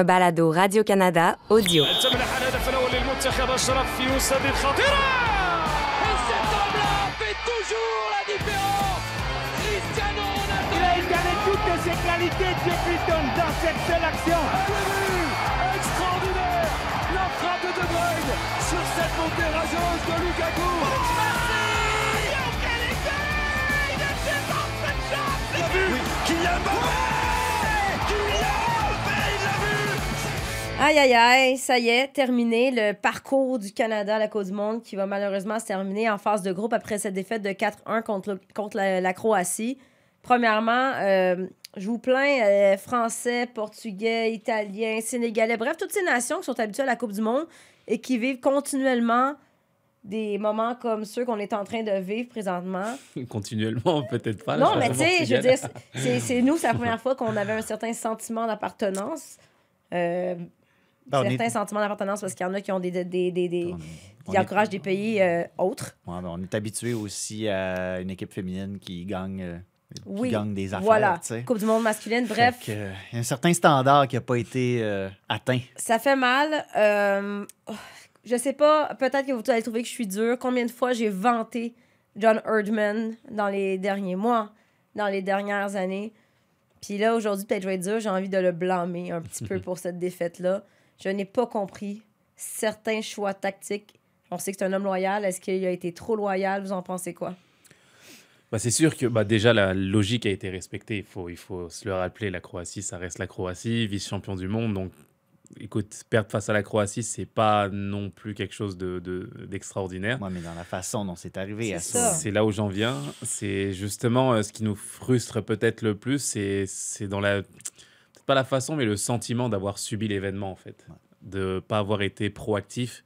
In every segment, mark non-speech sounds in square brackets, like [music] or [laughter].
un balado Radio-Canada audio. Il a incarné toutes ses qualités, Jeff Hilton, dans cette seule action. Extraordinaire. La frappe de De Bruyne sur cette montée rageuse de Lukaku Aïe, aïe, aïe, ça y est, terminé le parcours du Canada à la Coupe du Monde qui va malheureusement se terminer en phase de groupe après cette défaite de 4-1 contre, le- contre la, la Croatie. Premièrement, euh, je vous plains, euh, Français, Portugais, Italiens, Sénégalais, bref, toutes ces nations qui sont habituées à la Coupe du Monde et qui vivent continuellement des moments comme ceux qu'on est en train de vivre présentement. [laughs] Continuellement, peut-être pas. Non, mais tu sais, je veux dire, c'est c'est nous, c'est la [laughs] première fois qu'on avait un certain sentiment d'appartenance. Euh, Ben, est- certains sentiments d'appartenance parce qu'il y en a qui ont des, des, des, des- On- on qui est- encouragent des pays euh, autres. Ouais, ben, on est habitué aussi à une équipe féminine qui gagne, euh, qui Oui, gagne des affaires. voilà. tu sais. Coupe du monde masculine. Bref, que, euh, il y a un certain standard qui n'a pas été euh, atteint. ça fait mal. Oh, je sais pas, peut-être que vous allez trouver que je suis dure. Combien de fois j'ai vanté John Erdman dans les derniers mois, dans les dernières années? Puis là, aujourd'hui, peut-être je vais être dure, j'ai envie de le blâmer un petit peu [laughs] pour cette défaite-là. Je n'ai pas compris certains choix tactiques. On sait que c'est un homme loyal. Est-ce qu'il a été trop loyal? Vous en pensez quoi? Bah, c'est sûr que bah, déjà la logique a été respectée. Il faut, il faut se le rappeler. La Croatie, ça reste la Croatie, vice-champion du monde. Donc, écoute, perdre face à la Croatie, c'est pas non plus quelque chose de, de- d'extraordinaire. Moi, mais dans la façon dont c'est arrivé à C'est ça. ça. C'est là où j'en viens. C'est justement euh, ce qui nous frustre peut-être le plus, c'est, c'est dans la. Pas la façon, mais le sentiment d'avoir subi l'événement, en fait. De ne pas avoir été proactif.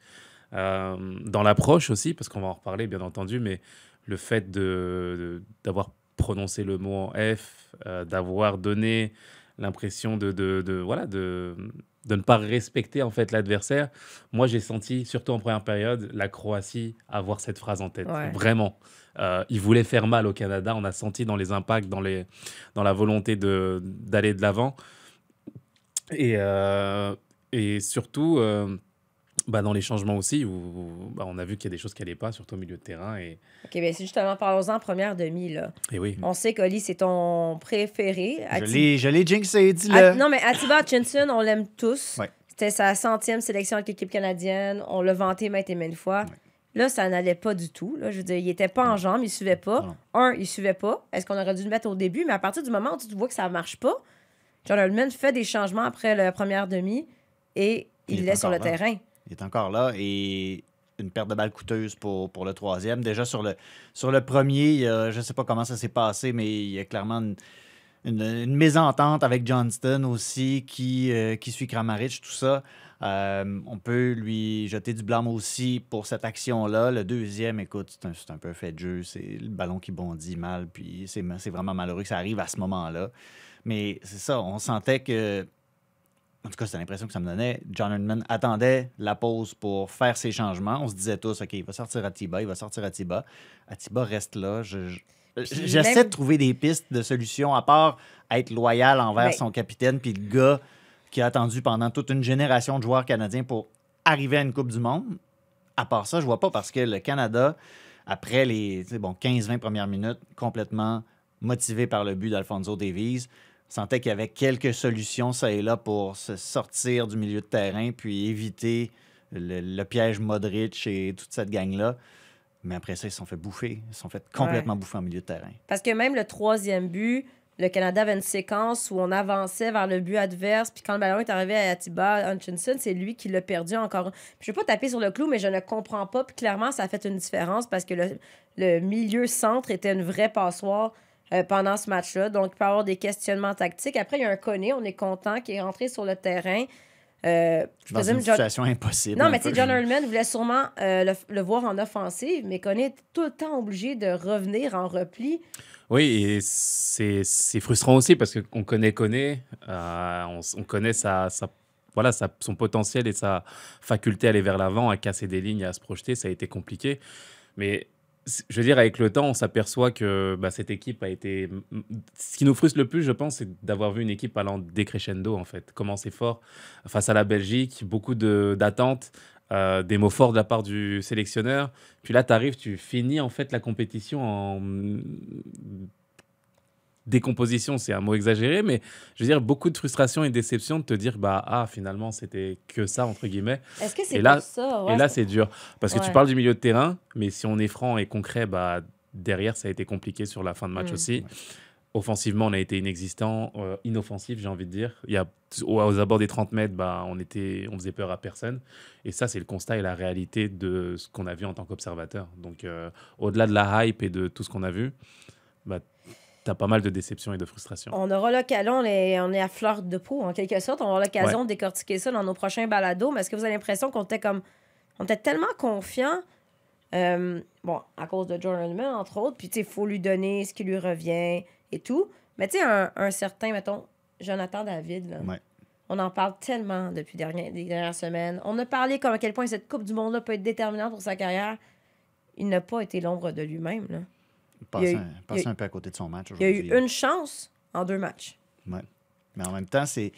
euh, dans l'approche aussi, parce qu'on va en reparler, bien entendu, mais le fait de, de- d'avoir prononcé le mot en F, euh, d'avoir donné l'impression de, de, de- voilà, de, de ne pas respecter en fait l'adversaire. Moi, j'ai senti, surtout en première période, la Croatie avoir cette phrase en tête. Ouais. Vraiment. Euh, ils voulaient faire mal au Canada. On a senti dans les impacts, dans, les, dans la volonté de, d'aller de l'avant. Et, euh, et surtout, euh, bah, dans les changements aussi, où, où, bah, on a vu qu'il y a des choses qui n'allaient pas, surtout au milieu de terrain. Et, OK, bien, c'est justement, parlons-en première demi, là. et oui. On sait qu'Oli, c'est ton préféré. Je Ati- l'ai, je l'ai jinxé, dis-le. At- non, mais Atiba Hutchinson, on l'aime tous. Ouais. C'était sa centième sélection avec l'équipe canadienne. On l'a vanté maintes et maintes fois. Là, ça n'allait pas du tout. Là. Je veux dire, il était pas en jambes, il suivait pas. Non. Un, il suivait pas. Est-ce qu'on aurait dû le mettre au début? Mais à partir du moment où tu vois que ça marche pas, John Herdman fait des changements après la première demi et il, Il est laisse sur le là. terrain. Il est encore là et une perte de balle coûteuse pour, pour le troisième. Déjà sur le, sur le premier, je ne sais pas comment ça s'est passé, mais il y a clairement une, une, une mésentente avec Johnston aussi qui, euh, qui suit Kramaric, tout ça. Euh, on peut lui jeter du blâme aussi pour cette action-là. Le deuxième, écoute, c'est un, un peu fait de jeu. C'est le ballon qui bondit mal, puis c'est c'est vraiment malheureux que ça arrive à ce moment-là. Mais c'est ça, on sentait que en tout cas, c'est l'impression que ça me donnait. John Herdman attendait la pause pour faire ses changements. On se disait tous, OK, il va sortir Atiba, il va sortir Atiba. Atiba reste là. Je- je- Puis J'essaie même- de trouver des pistes de solutions, à part être loyal envers son capitaine, puis le gars qui a attendu pendant toute une génération de joueurs canadiens pour arriver à une Coupe du Monde. À part ça, je vois pas parce que le Canada, après les bon, 15-20 premières minutes, complètement motivé par le but d'Alfonso Davies, sentait qu'il y avait quelques solutions, ça et là, pour se sortir du milieu de terrain puis éviter le, le piège Modric et toute cette gang-là. Mais après ça, ils se sont fait bouffer. Ils se sont fait complètement bouffer en milieu de terrain. Parce que même le troisième but, le Canada avait une séquence où on avançait vers le but adverse, puis quand le ballon est arrivé à Atiba Hutchinson, c'est lui qui l'a perdu encore. Je ne vais pas taper sur le clou, mais je ne comprends pas. Puis clairement, ça a fait une différence parce que le, le milieu-centre était une vraie passoire euh, pendant ce match-là. Donc, il peut y avoir des questionnements tactiques. Après, il y a un Koné, on est content, qui est rentré sur le terrain. Euh, je Dans une John- situation impossible. non, mais tu sais. John Herdman voulait sûrement euh, le, le voir en offensive, mais Koné est tout le temps obligé de revenir en repli. Oui, et c'est frustrant aussi parce qu'on connaît connaît, euh, on, connaît sa, sa- voilà, sa- son potentiel et sa faculté à aller vers l'avant, à casser des lignes, à se projeter. Ça a été compliqué. Mais je veux dire, avec le temps, on s'aperçoit que bah, cette équipe a été. Ce qui nous frustre le plus, je pense, c'est d'avoir vu une équipe allant décrescendo, en fait. Commencer fort face à la Belgique, beaucoup de- d'attentes, euh, des mots forts de la part du sélectionneur. Puis là, tu arrives, tu finis en fait la compétition en décomposition, c'est un mot exagéré, mais je veux dire, beaucoup de frustration et déception de te dire, bah, ah, finalement, c'était que ça, entre guillemets. Est-ce que c'est là- ça? Ouais, Et là, c'est- dur. Parce que tu parles du milieu de terrain, mais si on est franc et concret, bah, derrière, ça a été compliqué sur la fin de match Mm. aussi. Offensivement, on a été inexistant, euh, inoffensif, j'ai envie de dire. Il y a, aux, aux abords des 30 mètres, bah, on, était, on faisait peur à personne. Et ça, c'est le constat et la réalité de ce qu'on a vu en tant qu'observateur. Donc, euh, au-delà de la hype et de tout ce qu'on a vu, bah, tu as pas mal de déceptions et de frustrations. On aura l'occasion, on est, on est à fleur de peau en quelque sorte, on aura l'occasion de décortiquer ça dans nos prochains balados, mais est-ce que vous avez l'impression qu'on était comme. On était tellement confiants, euh, bon, à cause de Jordan Mill, entre autres, puis tu sais, il faut lui donner ce qui lui revient et tout. Mais tu sais, un, un certain, mettons, Jonathan David, là, Ouais. on en parle tellement depuis les dernières semaines. On a parlé comme à quel point cette Coupe du Monde-là peut être déterminante pour sa carrière. Il n'a pas été l'ombre de lui-même. là. Il passe, Il y a eu- un, passe peu à côté de son match Il y a eu une chance en deux matchs. Ouais. Mais en même temps, c'est.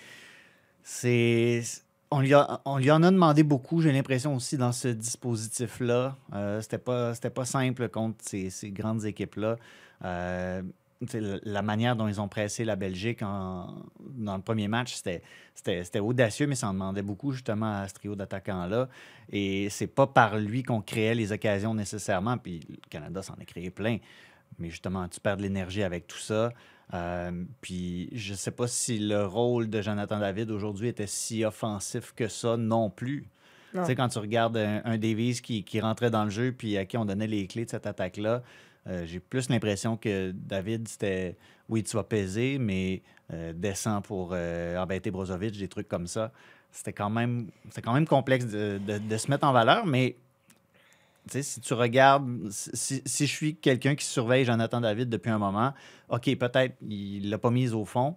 c'est on, lui a, on lui en a demandé beaucoup, j'ai l'impression aussi, dans ce dispositif-là. Euh, c'était pas, c'était pas simple contre ces, ces grandes équipes-là. Euh, la manière dont ils ont pressé la Belgique en- dans le premier match, c'était, audacieux, mais ça en demandait beaucoup justement à ce trio d'attaquants-là. Et c'est pas par lui qu'on créait les occasions nécessairement. Puis le Canada s'en a créé plein. Mais justement, tu perds de l'énergie avec tout ça. Euh, puis je sais pas si le rôle de Jonathan David aujourd'hui était si offensif que ça non plus. Tu sais, quand tu regardes un, un Davies qui, qui rentrait dans le jeu puis à qui on donnait les clés de cette attaque-là, euh, j'ai plus l'impression que David, c'était oui, tu vas peser, mais euh, descends pour euh, embêter Brozovic, des trucs comme ça. C'était quand même, c'était quand même complexe de, de- de se mettre en valeur, mais si tu regardes, si, si je suis quelqu'un qui surveille Jonathan David depuis un moment, OK, peut-être il l'a pas mis au fond,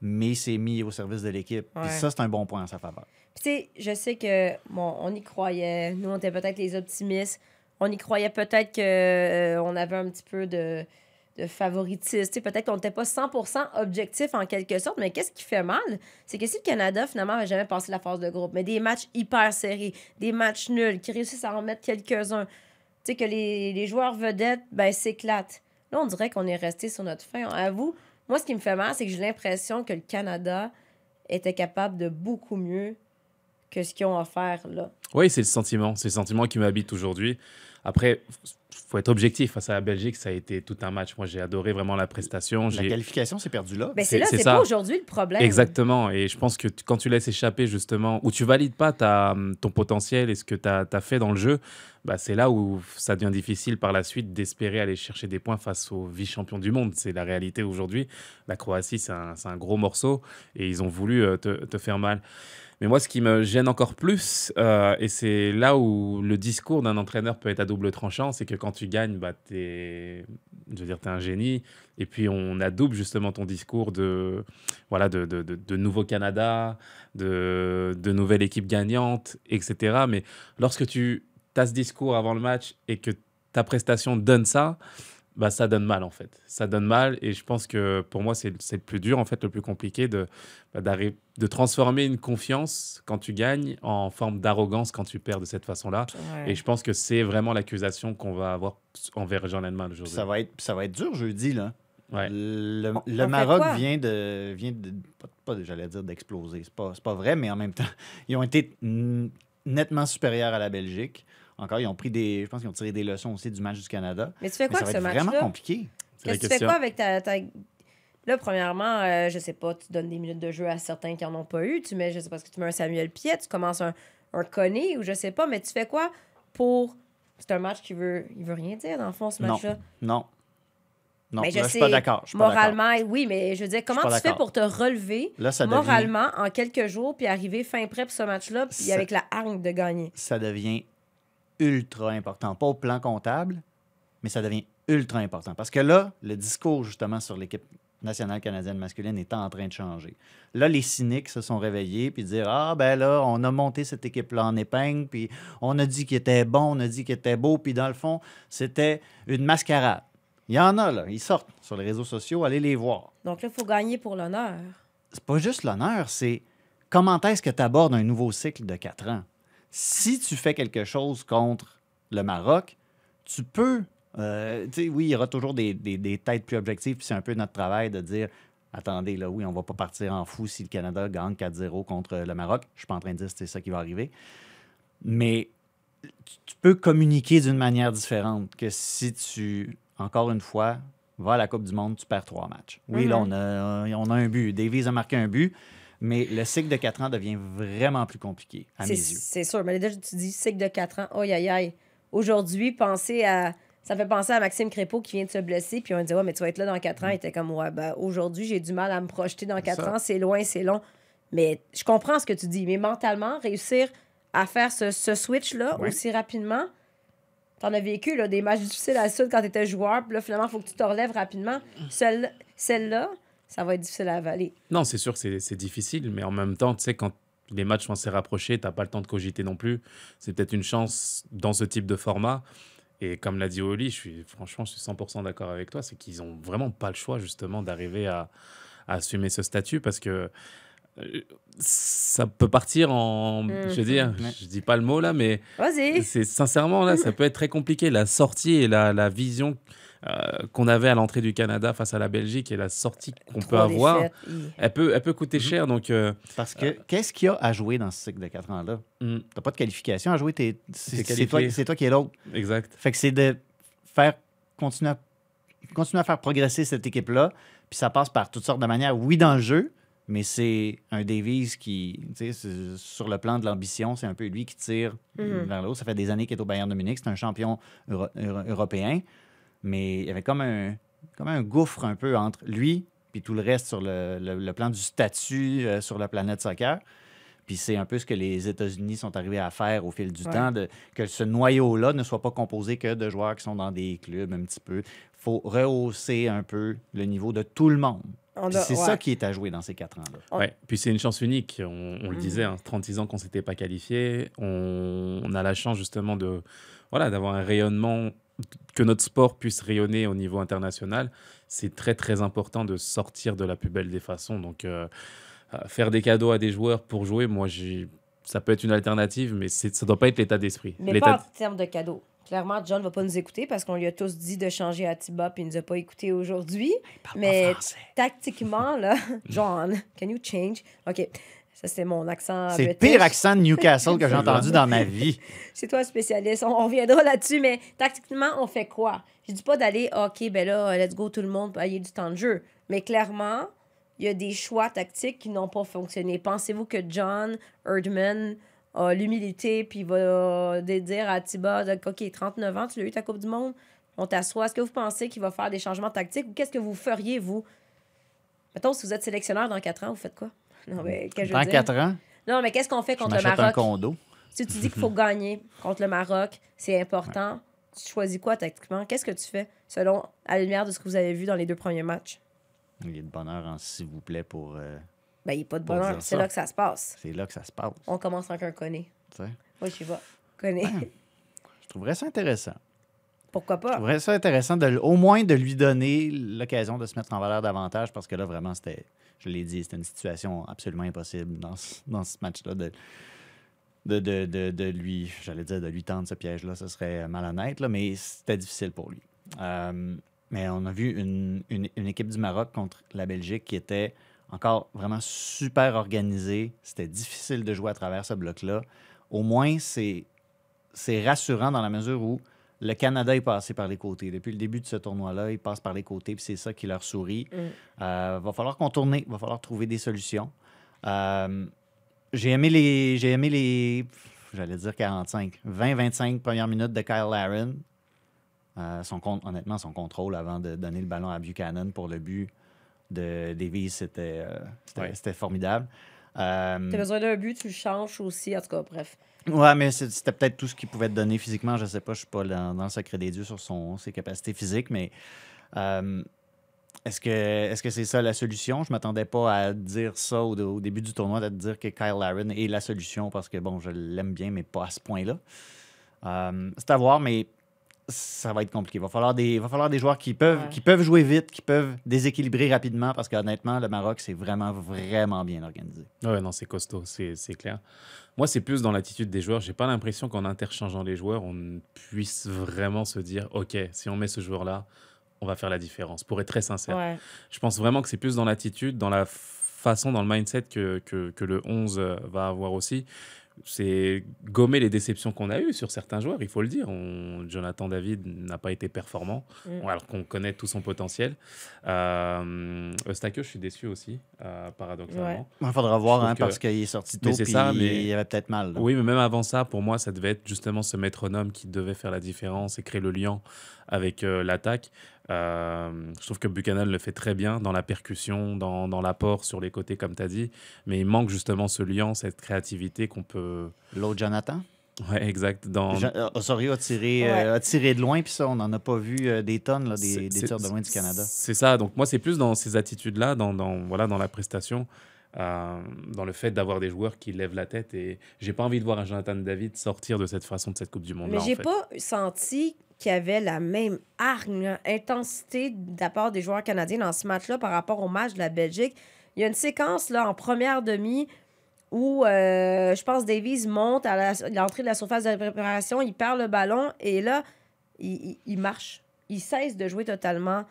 mais il s'est mis au service de l'équipe. Puis ça, c'est un bon point en sa faveur. Puis, tu sais, je sais que, bon, on y croyait. Nous, on était peut-être les optimistes. On y croyait peut-être qu'on avait un petit peu de, de favoritisme. Peut-être qu'on n'était pas 100% objectif en quelque sorte. Mais qu'est-ce qui fait mal? C'est que si le Canada, finalement, n'avait jamais passé la phase de groupe, mais des matchs hyper serrés, des matchs nuls, qui réussissent à en mettre quelques-uns, que les, joueurs vedettes, ben, s'éclatent. Là, on dirait qu'on est resté sur notre fin. Avoue, moi, ce qui me fait mal, c'est que j'ai l'impression que le Canada était capable de beaucoup mieux que ce qu'ils ont offert là. Oui, c'est le sentiment. C'est le sentiment qui m'habite aujourd'hui. Après, faut être objectif. Face à la Belgique, ça a été tout un match. Moi, j'ai adoré vraiment la prestation. La qualification s'est perdue là. Ben, C'est- là, c'est pas aujourd'hui le problème. Exactement. Et je pense que tu- quand tu laisses échapper justement, ou tu valides pas ta, ton potentiel et ce que tu as, fait dans le jeu, bah, c'est là où ça devient difficile par la suite d'espérer aller chercher des points face aux vice-champions du monde. C'est la réalité aujourd'hui. La Croatie, c'est un, gros morceau et ils ont voulu euh, te, te faire mal. Mais moi, ce qui me gêne encore plus, euh, et c'est là où le discours d'un entraîneur peut être à double tranchant, c'est que quand tu gagnes, bah, je veux dire, es un génie. Et puis, on adoube justement ton discours de, voilà, de, de, de, de nouveau Canada, de, de nouvelle équipe gagnante, etc. Mais lorsque tu as ce discours avant le match et que ta prestation donne ça, bah, ça donne mal en fait. Ça donne mal et je pense que pour moi, c'est c'est le plus dur, en fait, le plus compliqué de, bah, de transformer une confiance quand tu gagnes en forme d'arrogance quand tu perds de cette façon-là. Ouais. Et je pense que c'est vraiment l'accusation qu'on va avoir envers Jean Puis aujourd'hui. Ça va, être, ça va être dur jeudi, là. Ouais. Le, le Maroc vient de. Vient de pas, pas- j'allais dire d'exploser. C'est pas, c'est pas vrai, mais en même temps, [laughs] ils ont été nettement supérieurs à la Belgique. Encore, ils ont pris des. Je pense qu'ils ont tiré des leçons aussi du match du Canada. Mais tu fais quoi avec ce vraiment match-là? compliqué. C'est la Qu'est-ce que tu fais quoi avec ta. ta- Là, premièrement, euh, je sais pas, tu donnes des minutes de jeu à certains qui en ont pas eu. Tu mets, je sais pas, est-ce que tu mets un Samuel Piet, tu commences un, un Conné ou je sais pas, mais tu fais quoi pour. C'est un match qui veut. Il veut rien dire, dans le fond, ce match-là. Non. Non, Mais je là, je suis pas d'accord. je suis pas d'accord. Moralement, oui, mais je veux dire, comment tu fais pour te relever Là, ça devient, moralement en quelques jours puis arriver fin prêt pour ce match-là puis Ça- avec la hargne de gagner? ça devient ultra important. Pas au plan comptable, mais ça devient ultra important. Parce que là, le discours, justement, sur l'équipe nationale canadienne masculine est en train de changer. Là, les cyniques se sont réveillés puis dire Ah, ben là, on a monté cette équipe-là en épingle, puis on a dit qu'il était bon, on a dit qu'il était beau, puis dans le fond, c'était une mascarade. Il y en a, là, ils sortent sur les réseaux sociaux, allez les voir. Donc là, il faut gagner pour l'honneur. C'est pas juste l'honneur, c'est comment est-ce que tu abordes un nouveau cycle de quatre ans? Si tu fais quelque chose contre le Maroc, tu peux. euh, oui, il y aura toujours des, des- des têtes plus objectives, puis c'est un peu notre travail de dire attendez, là, oui, on va pas partir en fou si le Canada gagne 4-0 contre le Maroc. Je suis pas en train de dire que c'est ça qui va arriver. Mais tu, peux communiquer d'une manière différente que si tu, encore une fois, vas à la Coupe du Monde, tu perds trois matchs. Oui, là, on a, on a un but. Davies a marqué un but, mais le cycle de quatre ans devient vraiment plus compliqué, à mes C'est yeux. c'est sûr. Mais déjà, tu dis cycle de 4 ans. Aïe, aïe, aïe. Aujourd'hui, pensez à. Ça fait penser à Maxime Crépeau qui vient de se blesser. Puis on dit, ouais, mais tu vas être là dans 4 ans. Il était comme, ouais, ben, aujourd'hui, j'ai du mal à me projeter dans 4 ça. ans. C'est loin, c'est long. Mais je comprends ce que tu dis. Mais mentalement, réussir à faire ce, ce switch-là Ouais. aussi rapidement, t'en as vécu là, des matchs difficiles à la suite quand t'étais joueur. Puis là, finalement, il faut que tu te relèves rapidement. Celle- Celle-là, ça va être difficile à avaler. Non, c'est sûr que c'est- difficile, mais en même temps, tu sais, quand les matchs sont assez rapprochés, tu n'as pas le temps de cogiter non plus. C'est peut-être une chance dans ce type de format. Et comme l'a dit Oli, je suis, franchement, je suis 100% d'accord avec toi, c'est qu'ils n'ont vraiment pas le choix, justement, d'arriver à, à assumer ce statut parce que euh, ça peut partir en. Je veux dire, je dis pas le mot là, mais Vas-y. c'est sincèrement là, ça peut être très compliqué. La sortie et la, la vision euh, qu'on avait à l'entrée du Canada face à la Belgique et la sortie qu'on peut avoir, elle peut, elle peut coûter cher. Donc, euh, Parce que qu'est-ce qu'il y a à jouer dans ce cycle de quatre ans-là? hmm, Tu n'as pas de qualification à jouer, c'est toi, qui es l'autre. exact. Fait que c'est de faire continuer à, continuer à faire progresser cette équipe-là. Puis ça passe par toutes sortes de manières. Oui, dans le jeu, mais c'est un Davies qui, tu sais, c'est- sur le plan de l'ambition, c'est un peu lui qui tire Mhm. vers le haut. Ça fait des années qu'il est au Bayern de Munich. C'est un champion euro- euro- européen. Mais il y avait comme un, comme un gouffre un peu entre lui puis tout le reste sur le, le- le plan du statut euh, sur la planète soccer. Puis c'est un peu ce que les États-Unis sont arrivés à faire au fil du Ouais. temps, de, que ce noyau-là ne soit pas composé que de joueurs qui sont dans des clubs un petit peu. Il faut rehausser un peu le niveau de tout le monde. C'est ouais. ça qui est à jouer dans ces quatre ans-là. On- Ouais. Puis c'est une chance unique. On, on le Mhm. disait, hein, 36 ans qu'on s'était pas qualifié. On, on a la chance justement de voilà d'avoir un rayonnement, que notre sport puisse rayonner au niveau international. C'est très très important de sortir de la plus belle des façons. Donc euh, euh, faire des cadeaux à des joueurs pour jouer, moi j'ai ça peut être une alternative, mais c'est- ça doit pas être l'état d'esprit. Mais L'état pas en termes de cadeaux. Clairement, John va pas nous écouter parce qu'on lui a tous dit de changer à Tiba puis il nous a pas écouté aujourd'hui. Mais tactiquement, là, [laughs] John, can you change? OK. Ça, c'était mon accent. C'est le pire accent de Newcastle que j'ai [laughs] entendu dans ma vie. C'est toi spécialiste. On, on reviendra là-dessus, mais tactiquement, on fait quoi? Je dis pas d'aller, OK, ben là, let's go tout le monde, il y a du temps de jeu. Mais clairement, il y a des choix tactiques qui n'ont pas fonctionné. Pensez-vous que John Erdman a l'humilité puis va dire à Tiba, OK, 39 ans, tu l'as eu ta Coupe du Monde, on t'assoit. Est-ce que vous pensez qu'il va faire des changements tactiques ou qu'est-ce que vous feriez, vous? Mettons, si vous êtes sélectionneur dans 4 ans, vous faites quoi? Non, mais qu'est-ce que je veux dire? ans, Non, mais qu'est-ce qu'on fait je contre le un Maroc? condo. Si tu dis qu'il faut gagner contre le Maroc, c'est important. Tu choisis quoi tactiquement? Qu'est-ce que tu fais selon à la lumière de ce que vous avez vu dans les deux premiers matchs? Il y a de bonheur en s'il vous plaît pour. euh, Ben, il n'y a pas de bonheur. C'est là que ça se passe. c'est là que ça se passe. On commence avec un connaît. Oui, je sais? Pas. Connaît. [laughs] Je trouverais ça intéressant. Pourquoi Je pas? trouverais ça intéressant de, au moins de lui donner l'occasion de se mettre en valeur davantage parce que là, vraiment, c'était, je l'ai dit, c'était une situation absolument impossible dans ce, dans ce match-là de, de, de, de, de lui, j'allais dire de lui tendre ce piège-là, ce serait malhonnête, là, mais c'était difficile pour lui. Euh, mais on a vu une, une, une équipe du Maroc contre la Belgique qui était encore vraiment super organisée. C'était difficile de jouer à travers ce bloc-là. Au moins, c'est, c'est rassurant dans la mesure où le Canada est passé par les côtés. Depuis le début de ce tournoi-là, il passe par les côtés, puis c'est ça qui leur sourit. Mm. Euh, va falloir contourner, va falloir trouver des solutions. Euh, j'ai aimé les. J'ai aimé les. J'allais dire 45. 20-25 premières minutes de Kyle Laren. Euh, son, honnêtement, son contrôle avant de donner le ballon à Buchanan pour le but de Davies, c'était euh, c'était- Ouais. c'était formidable. Euh, T'as besoin d'un but, tu le changes aussi. En tout cas, bref. Ouais, mais c'était peut-être tout ce qu'il pouvait te donner physiquement. Je sais pas, je suis pas dans, le secret des dieux sur son, ses capacités physiques, mais euh, Est-ce que est-ce c'est ça la solution? Je m'attendais pas à dire ça au, au début du tournoi, à dire que Kyle Laren est la solution parce que bon, je l'aime bien, mais pas à ce point-là. Euh, c'est à voir, mais ça va être compliqué. Il va falloir des, va falloir des joueurs qui peuvent, Ouais. qui peuvent jouer vite, qui peuvent déséquilibrer rapidement parce qu'honnêtement, le Maroc, c'est vraiment, vraiment bien organisé. Ouais, non, c'est costaud, c'est c'est clair. Moi, c'est plus dans l'attitude des joueurs. J'ai pas l'impression qu'en interchangeant les joueurs, on puisse vraiment se dire OK, si on met ce joueur-là, on va faire la différence. Pour être très sincère. Ouais. Je pense vraiment que c'est plus dans l'attitude, dans la façon, dans le mindset que, que, que le 11 euh, va avoir aussi. C'est gommer les déceptions qu'on a eues sur certains joueurs, il faut le dire. On- Jonathan David n'a pas été performant, Mm. alors qu'on connaît tout son potentiel. Euh, Eustachio, je suis déçu aussi, euh, paradoxalement. Ouais. Il faudra voir hein, que- parce qu'il est sorti tôt puis ça, mais- il y avait peut-être mal. là. Oui, mais même avant ça, pour moi, ça devait être justement ce métronome qui devait faire la différence et créer le lien avec euh, l'attaque. Euh, je trouve que Buchanan le fait très bien dans la percussion, dans, dans l'apport sur les côtés, comme tu as dit. Mais il manque justement ce lien, cette créativité qu'on peut. L'autre Jonathan? Ouais, exact. Dans... Euh, Osorio a tiré, Ouais. euh, a tiré de loin, puis ça, on n'en a pas vu euh, des tonnes, là, des, des tirs de loin du Canada. C'est ça. Donc, moi, c'est plus dans ces attitudes-là, dans, dans, voilà, dans la prestation, euh, dans le fait d'avoir des joueurs qui lèvent la tête. Et j'ai pas envie de voir un Jonathan David sortir de cette façon de cette Coupe du Monde. Mais j'ai pas senti qu'il y avait la même hargne, intensité de la part des joueurs canadiens dans ce match-là par rapport au match de la Belgique. Il y a une séquence là, en première demi où euh, je pense Davies monte à l'entrée de la surface de préparation, il perd le ballon et là, il, marche. Il cesse de jouer totalement.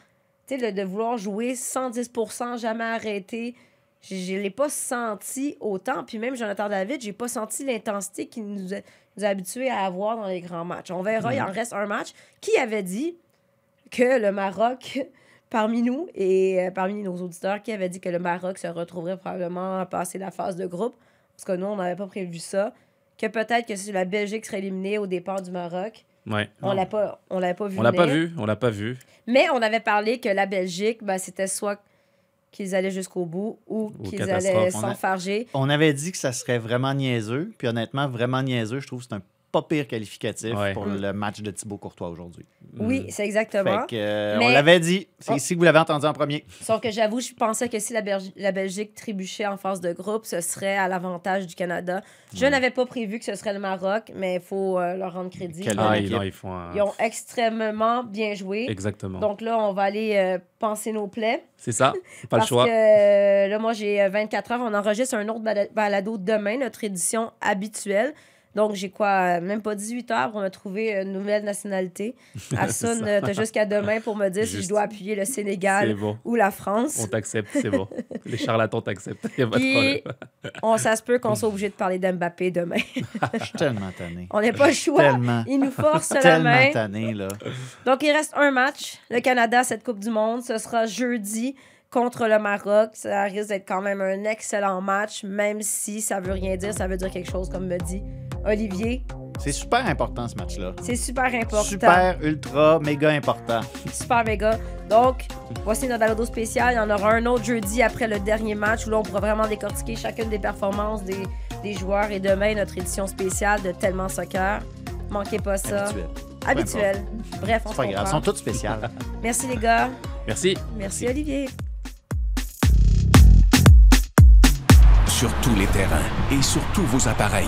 Tu sais, de vouloir jouer 110% jamais arrêté. Je ne l'ai pas senti autant. Puis même Jonathan David, j'ai pas senti l'intensité qu'il nous nous a habitués à avoir dans les grands matchs. On verra, il en reste un match. Qui avait dit que le Maroc, [laughs] parmi nous et euh, parmi nos auditeurs, qui avait dit que le Maroc se retrouverait probablement à passer la phase de groupe? Parce que nous, on n'avait pas prévu ça. Que peut-être que si la Belgique serait éliminée au départ du Maroc, Ouais. on l'a pas, on l'avait pas vu. On l'a pas vu, on l'a pas vu. Mais on avait parlé que la Belgique, ben, c'était soit qu'ils allaient jusqu'au bout ou Ou qu'ils allaient On s'enfarger. On avait dit que ça serait vraiment niaiseux, puis honnêtement, vraiment niaiseux, je trouve que c'est un pas pire qualificatif Ouais. pour Mm. le match de Thibaut Courtois aujourd'hui. Oui, c'est exactement. Fait que, euh, Mais- On l'avait dit, c'est Oh. ici que vous l'avez entendu en premier. Sauf que j'avoue, je pensais que si la, Belgi- la Belgique trébuchait en phase de groupe, ce serait à l'avantage du Canada. Je n'avais pas prévu que ce serait le Maroc, mais il faut euh, leur rendre crédit. Quelle Ah, ils, non, ils font un... Ils ont extrêmement bien joué. Exactement. Donc là, on va aller euh, penser nos plaies. C'est ça, [laughs] pas le parce choix. que euh, là, moi, j'ai euh, 24 heures. On enregistre un autre bala- balado demain, notre édition habituelle. Donc, j'ai quoi, euh, même pas 18 heures pour me trouver une nouvelle nationalité. Assun, [laughs] ça. euh, t'as jusqu'à demain pour me dire si je dois appuyer le Sénégal bon. ou la France. On t'accepte, c'est bon. [laughs] Les charlatans t'acceptent. Y a pas de Puis, problème. on, ça se peut qu'on soit [laughs] obligé de parler d'Mbappé demain. Je suis tellement tanné. on n'a pas le choix. Tellement. Il nous force la Tellement main. tanné, là. Donc, il reste un match. Le Canada, cette Coupe du Monde, ce sera jeudi contre le Maroc. Ça risque d'être quand même un excellent match, même si ça veut rien dire. Ça veut dire quelque chose, comme me dit Olivier. C'est super important, ce match-là. C'est super important. Super, ultra, méga important. [laughs] Super méga. Donc, voici notre balado spécial. Il y en aura un autre jeudi après le dernier match où là, on pourra vraiment décortiquer chacune des performances des, des joueurs. Et demain, notre édition spéciale de Tellement Soccer. Manquez pas ça. Habituel. Habituel. Bref, on se pas grave, elles comprend. sont toutes spéciales. [laughs] Merci les gars. Merci. Merci Olivier. Sur tous les terrains et sur tous vos appareils.